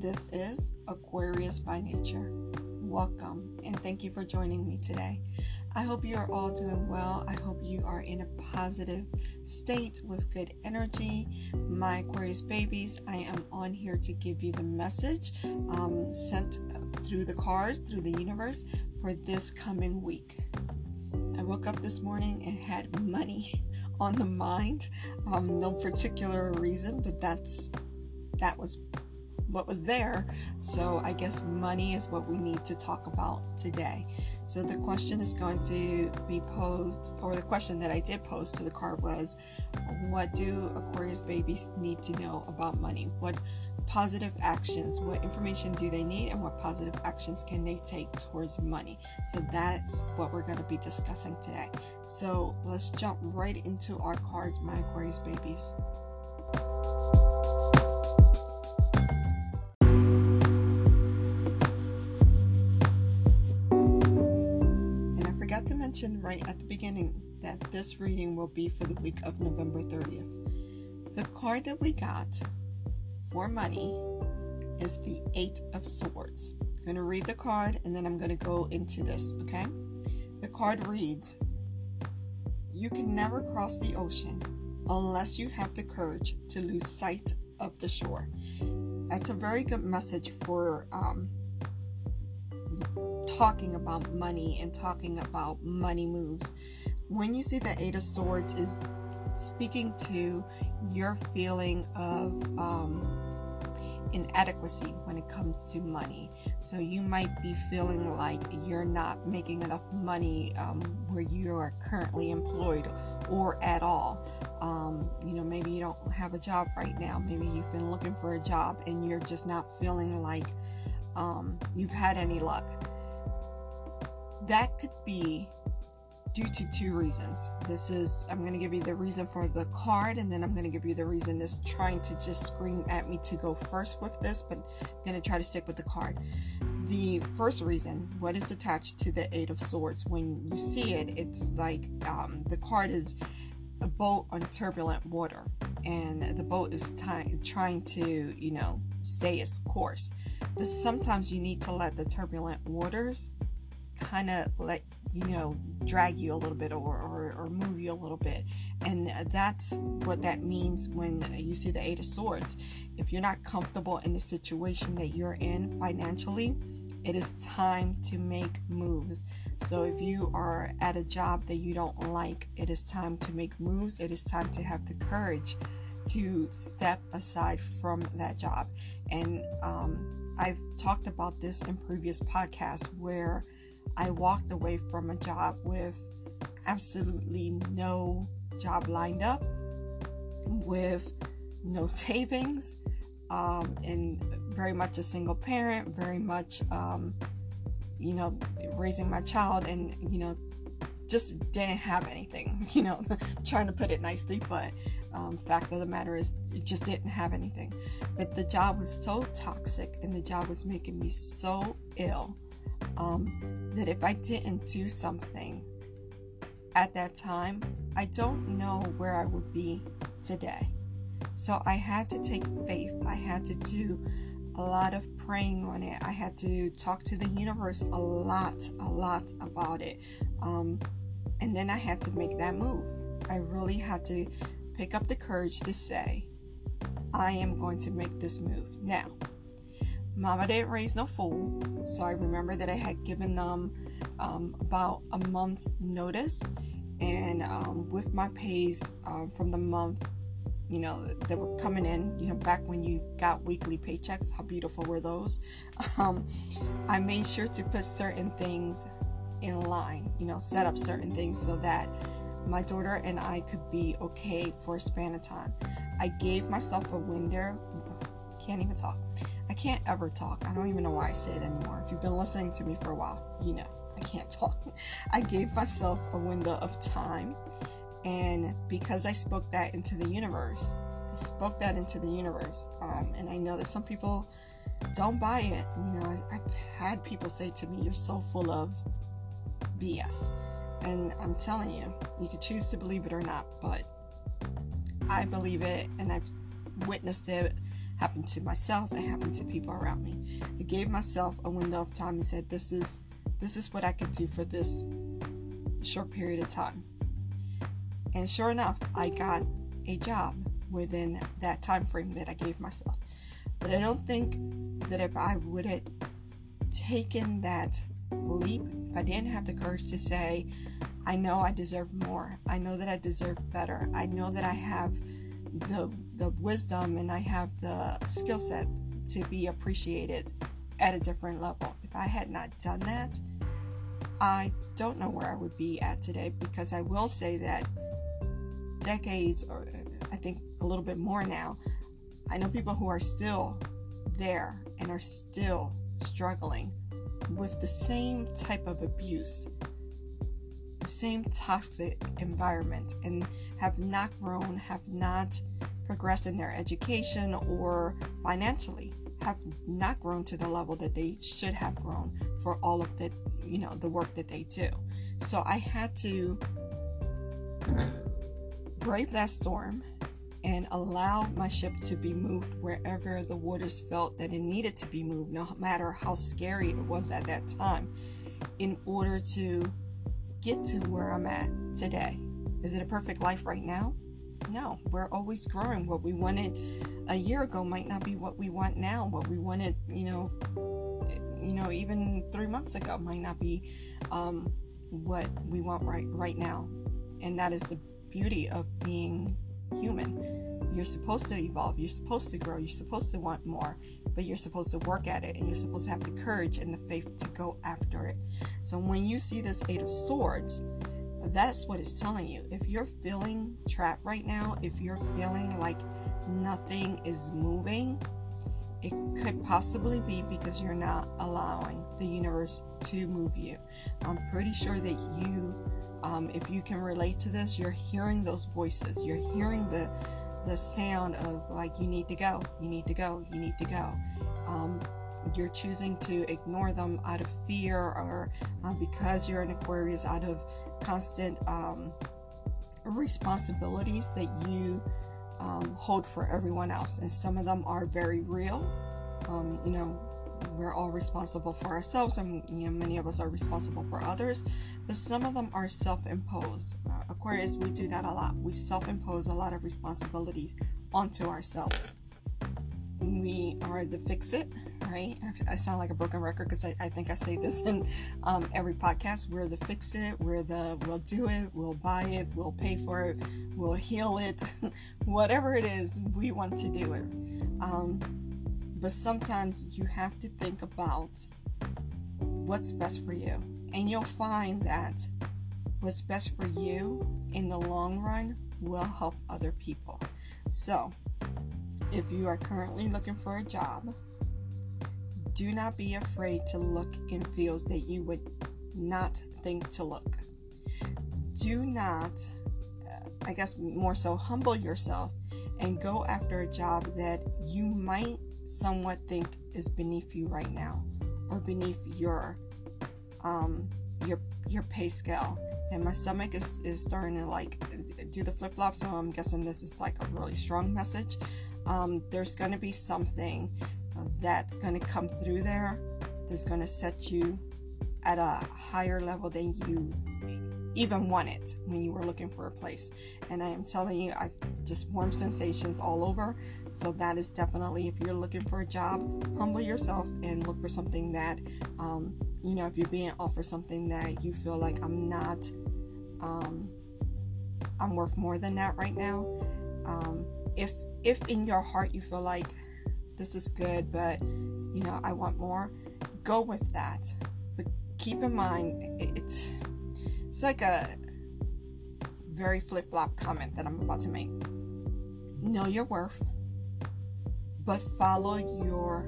This is Aquarius by Nature. Welcome and thank you for joining me today. I hope you are all doing well. I hope you are in a positive state with good energy. My Aquarius babies, I am on here to give you the message um, sent through the cards, through the universe for this coming week. I woke up this morning and had money on the mind. Um, no particular reason, but that's that was what was there. So I guess money is what we need to talk about today. So the question is going to be posed, or the question that I did pose to the card was, what do Aquarius babies need to know about money? What positive actions, what information do they need, and what positive actions can they take towards money? So that's what we're going to be discussing today. So let's jump right into our cards, my Aquarius babies. Right at the beginning that this reading will be for the week of November 30th. The card that we got for money is the Eight of Swords. I'm going to read the card and then I'm going to go into this, okay? The card reads You can never cross the ocean unless you have the courage to lose sight of the shore. That's a very good message for um, talking about money and talking about money moves. When you see the Eight of Swords is speaking to your feeling of um, inadequacy when it comes to money. So you might be feeling like you're not making enough money um, where you are currently employed or at all. Um, you know, maybe you don't have a job right now. Maybe you've been looking for a job and you're just not feeling like um, you've had any luck that could be due to two reasons. This is, I'm going to give you the reason for the card, and then I'm going to give you the reason that's trying to just scream at me to go first with this, but I'm going to try to stick with the card. The first reason, what is attached to the Eight of Swords, when you see it, it's like um, the card is a boat on turbulent water, and the boat is trying to, you know, stay its course. But sometimes you need to let the turbulent waters kind of let you know drag you a little bit or, or, or, move you a little bit. And that's what that means when you see the eight of swords. If you're not comfortable in the situation that you're in financially it is time to make moves. So if you are at a job that you don't like it is time to make moves. It is time to have the courage to step aside from that job. And um, i've talked about this in previous podcasts where I walked away from a job with absolutely no job lined up, with no savings, um, and very much a single parent, very much, um, you know, raising my child, and, you know, just didn't have anything, you know, trying to put it nicely, but um, fact of the matter is, it just didn't have anything. But the job was so toxic, and the job was making me so ill um, that if I didn't do something at that time, I don't know where I would be today. So I had to take faith. I had to do a lot of praying on it. I had to talk to the universe a lot, a lot about it. Um, and then I had to make that move. I really had to pick up the courage to say, I am going to make this move. Now, Mama didn't raise no fool, so I remember that I had given them um, about a month's notice, and um, with my pays um, from the month, you know, that were coming in, you know, back when you got weekly paychecks, how beautiful were those? Um, I made sure to put certain things in line, you know, set up certain things so that my daughter and I could be okay for a span of time. I gave myself a window, can't even talk. I can't ever talk. I don't even know why I say it anymore. If you've been listening to me for a while, you know I can't talk. I gave myself a window of time, and because I spoke that into the universe, I spoke that into the universe. Um, and I know that some people don't buy it. You know, I, I've had people say to me, "You're so full of BS," and I'm telling you, you could choose to believe it or not, but I believe it, and I've witnessed it happened to myself, it happened to people around me. I gave myself a window of time and said, This is this is what I could do for this short period of time. And sure enough, I got a job within that time frame that I gave myself. But I don't think that if I would have taken that leap, if I didn't have the courage to say, I know I deserve more, I know that I deserve better, I know that I have the the wisdom and I have the skill set to be appreciated at a different level. If I had not done that, I don't know where I would be at today because I will say that decades or I think a little bit more now, I know people who are still there and are still struggling with the same type of abuse, same toxic environment, and have not grown, have not progressed in their education or financially, have not grown to the level that they should have grown for all of the, you know, the work that they do. So I had to brave that storm and allow my ship to be moved wherever the waters felt that it needed to be moved, no matter how scary it was at that time, in order to get to where I'm at today. Is it a perfect life right now? No, we're always growing. What we wanted a year ago might not be what we want now. What we wanted, you know, you know, even three months ago might not be um, what we want right right now. And that is the beauty of being human. You're supposed to evolve, you're supposed to grow, you're supposed to want more, but you're supposed to work at it and you're supposed to have the courage and the faith to go after it. So when you see this Eight of Swords, that's what it's telling you. If you're feeling trapped right now, if you're feeling like nothing is moving, it could possibly be because you're not allowing the universe to move you. I'm pretty sure that you um, if you can relate to this, you're hearing those voices. You're hearing the the sound of like you need to go, you need to go, you need to go. Um, you're choosing to ignore them out of fear or um, because you're an Aquarius out of constant um, responsibilities that you um, hold for everyone else. And some of them are very real. Um, you know, we're all responsible for ourselves, and you know, many of us are responsible for others, but some of them are self imposed. Uh, Aquarius, we do that a lot. We self impose a lot of responsibilities onto ourselves. We are the fix it, right? I, sound like a broken record because I, I, think I say this in um, every podcast. We're the fix it, we're the we'll do it, we'll buy it, we'll pay for it, we'll heal it, whatever it is, we want to do it. Um, but sometimes you have to think about what's best for you. And you'll find that what's best for you in the long run will help other people. So, if you are currently looking for a job, do not be afraid to look in fields that you would not think to look. Do not, uh, I guess, more so humble yourself and go after a job that you might somewhat think is beneath you right now or beneath your um your your pay scale. And my stomach is, is starting to like do the flip-flop so i'm guessing this is like a really strong message. Um, there's going to be something that's going to come through there that's going to set you at a higher level than you even want it when you were looking for a place. And I am telling you, I just warm sensations all over. So that is definitely if you're looking for a job, humble yourself and look for something that, um, you know, if you're being offered something that you feel like I'm not, um, I'm worth more than that right now. Um, if if in your heart you feel like this is good, but you know I want more, go with that. But keep in mind it's it's like a very flip flop comment that I'm about to make. Know your worth, but follow your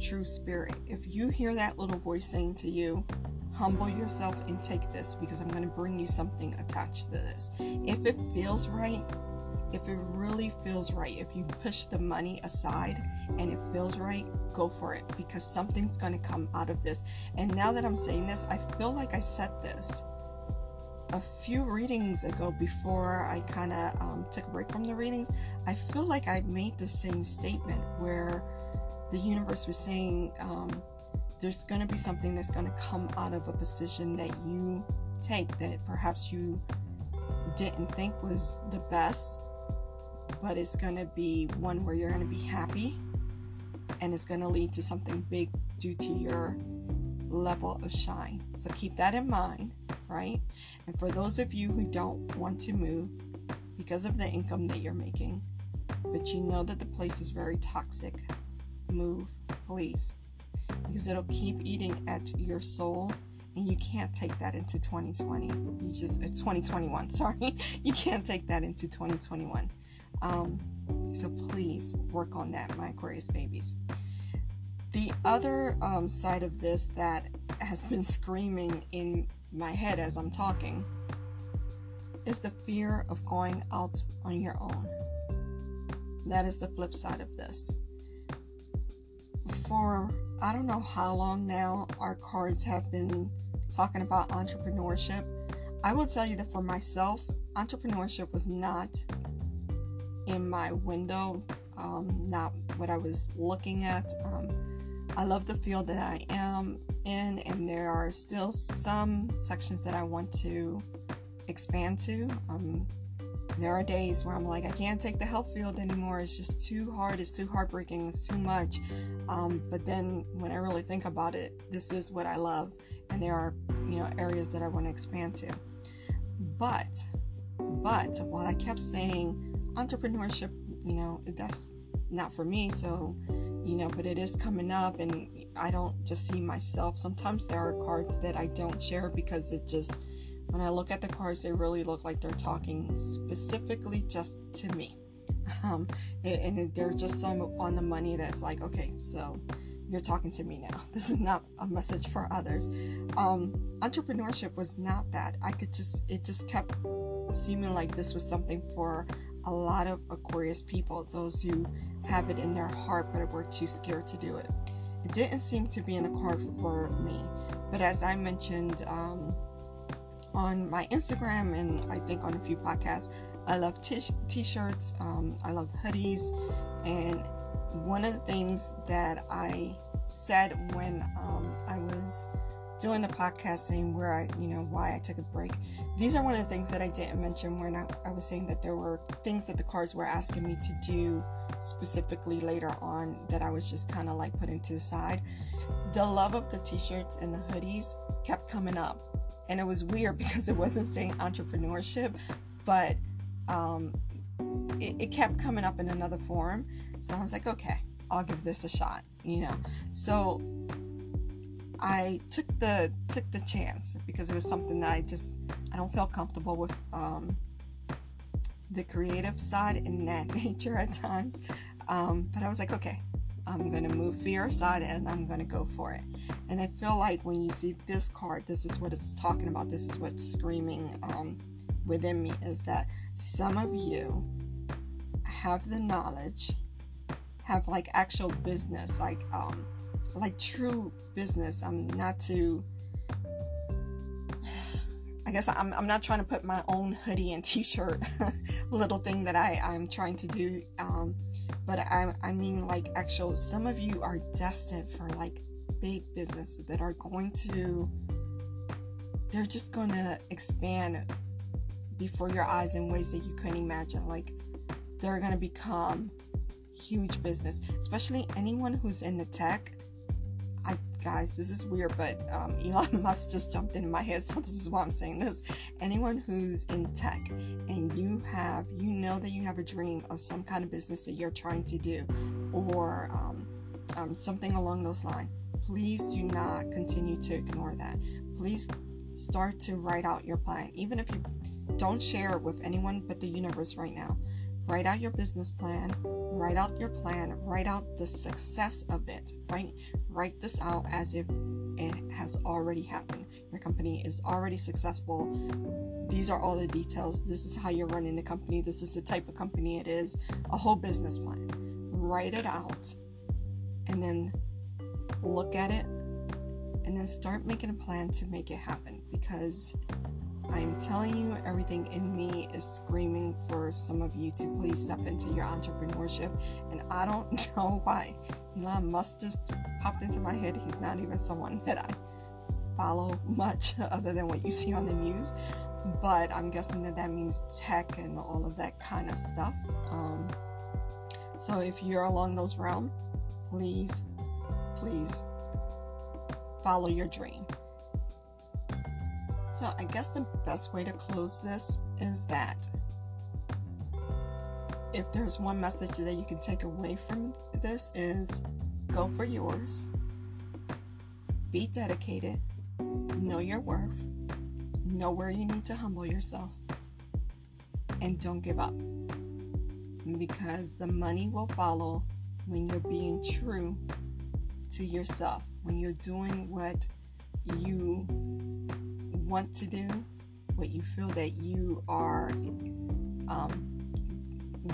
true spirit. If you hear that little voice saying to you, humble yourself and take this because I'm going to bring you something attached to this. If it feels right, if it really feels right, if you push the money aside and it feels right, go for it because something's going to come out of this. And now that I'm saying this, I feel like I said this a few readings ago, before I kind of um, took a break from the readings, I feel like I made the same statement where the universe was saying um, there's going to be something that's going to come out of a position that you take that perhaps you didn't think was the best, but it's going to be one where you're going to be happy and it's going to lead to something big due to your level of shine. So keep that in mind, right? And for those of you who don't want to move because of the income that you're making, but you know that the place is very toxic, move, please. Because it'll keep eating at your soul and you can't take that into 2020. You just, uh, 2021, sorry. you can't take that into 2021. Um, so please work on that, my Aquarius babies. The other um, side of this that has been screaming in my head as I'm talking is the fear of going out on your own. That is the flip side of this. For I don't know how long now our cards have been talking about entrepreneurship. I will tell you that for myself, entrepreneurship was not in my window, um, not what I was looking at. Um, I love the field that I am in, and there are still some sections that I want to expand to. Um, there are days where I'm like, I can't take the health field anymore. It's just too hard. It's too heartbreaking. It's too much. Um, but then when I really think about it, this is what I love, and there are you know areas that I want to expand to. But, but while I kept saying entrepreneurship, you know, that's not for me. So you know, but it is coming up and I don't just see myself. Sometimes there are cards that I don't share because it just, when I look at the cards, they really look like they're talking specifically just to me. Um, and, they're just some on the money that's like, okay, so you're talking to me now. This is not a message for others. Um, entrepreneurship was not that. I could just, it just kept seeming like this was something for a lot of Aquarius people, those who have it in their heart but were too scared to do it. It didn't seem to be in the card for me, but as I mentioned um, on my Instagram and I think on a few podcasts, I love t shirts, um, I love hoodies, and one of the things that I said when um, I was doing the podcast saying where I, you know, why I took a break. These are one of the things that I didn't mention when I, I was saying that there were things that the cards were asking me to do specifically later on that I was just kind of like putting to the side. The love of the t shirts and the hoodies kept coming up. And it was weird because it wasn't saying entrepreneurship, but um, it, it kept coming up in another form. So I was like, okay, I'll give this a shot, you know. So I took the took the chance because it was something that I just I don't feel comfortable with um, the creative side in that nature at times. Um, but I was like, okay, I'm gonna move fear aside and I'm gonna go for it. And I feel like when you see this card, this is what it's talking about. This is what's screaming um, within me is that some of you have the knowledge, have like actual business, like um, like true business. I'm not to. I guess I'm, I'm not trying to put my own hoodie and t-shirt little thing that I, I'm trying to do. Um, but I, I mean like actual, some of you are destined for like big business that are going to, they're just going to expand before your eyes in ways that you couldn't imagine. Like they're going to become huge business, especially anyone who's in the tech guys, this is weird, but um, Elon Musk just jumped into my head, so this is why I'm saying this. Anyone who's in tech and you have, you know that you have a dream of some kind of business that you're trying to do, or um, um, something along those lines, please do not continue to ignore that. Please start to write out your plan, even if you don't share it with anyone but the universe right now. Write out your business plan, write out your plan, write out the success of it, right? Write this out as if it has already happened. Your company is already successful. These are all the details. This is how you're running the company. This is the type of company it is. A whole business plan. Write it out and then look at it and then start making a plan to make it happen because I'm telling you, everything in me is screaming for some of you to please step into your entrepreneurship. And I don't know why Elon Musk just popped into my head. He's not even someone that I follow much other than what you see on the news. But I'm guessing that that means tech and all of that kind of stuff. Um, so if you're along those realms, please, please follow your dream. So I guess the best way to close this is that if there's one message that you can take away from this is go for yours. Be dedicated. Know your worth. Know where you need to humble yourself. And don't give up. Because the money will follow when you're being true to yourself, when you're doing what you want to do, what you feel that you are um,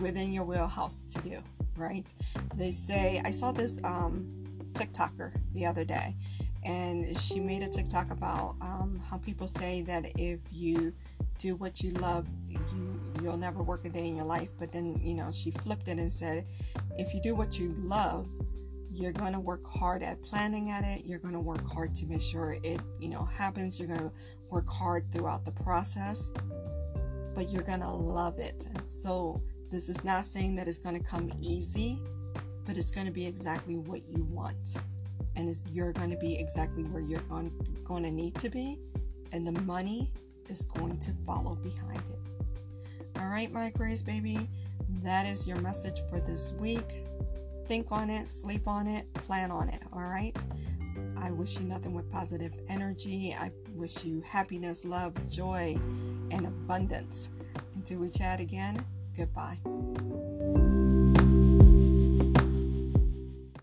within your wheelhouse to do, right? They say, I saw this um, TikToker the other day, and she made a TikTok about um, how people say that if you do what you love, you you'll never work a day in your life. But then, you know, she flipped it and said, if you do what you love, you're going to work hard at planning at it you're going to work hard to make sure it you know happens you're going to work hard throughout the process but you're going to love it. So this is not saying that it's going to come easy but it's going to be exactly what you want. And you're going to be exactly where you're going, going to need to be and the money is going to follow behind it. All right my grace baby that is your message for this week Think on it, sleep on it, plan on it, all right? I wish you nothing but positive energy. I wish you happiness, love, joy, and abundance. Until we chat again, goodbye.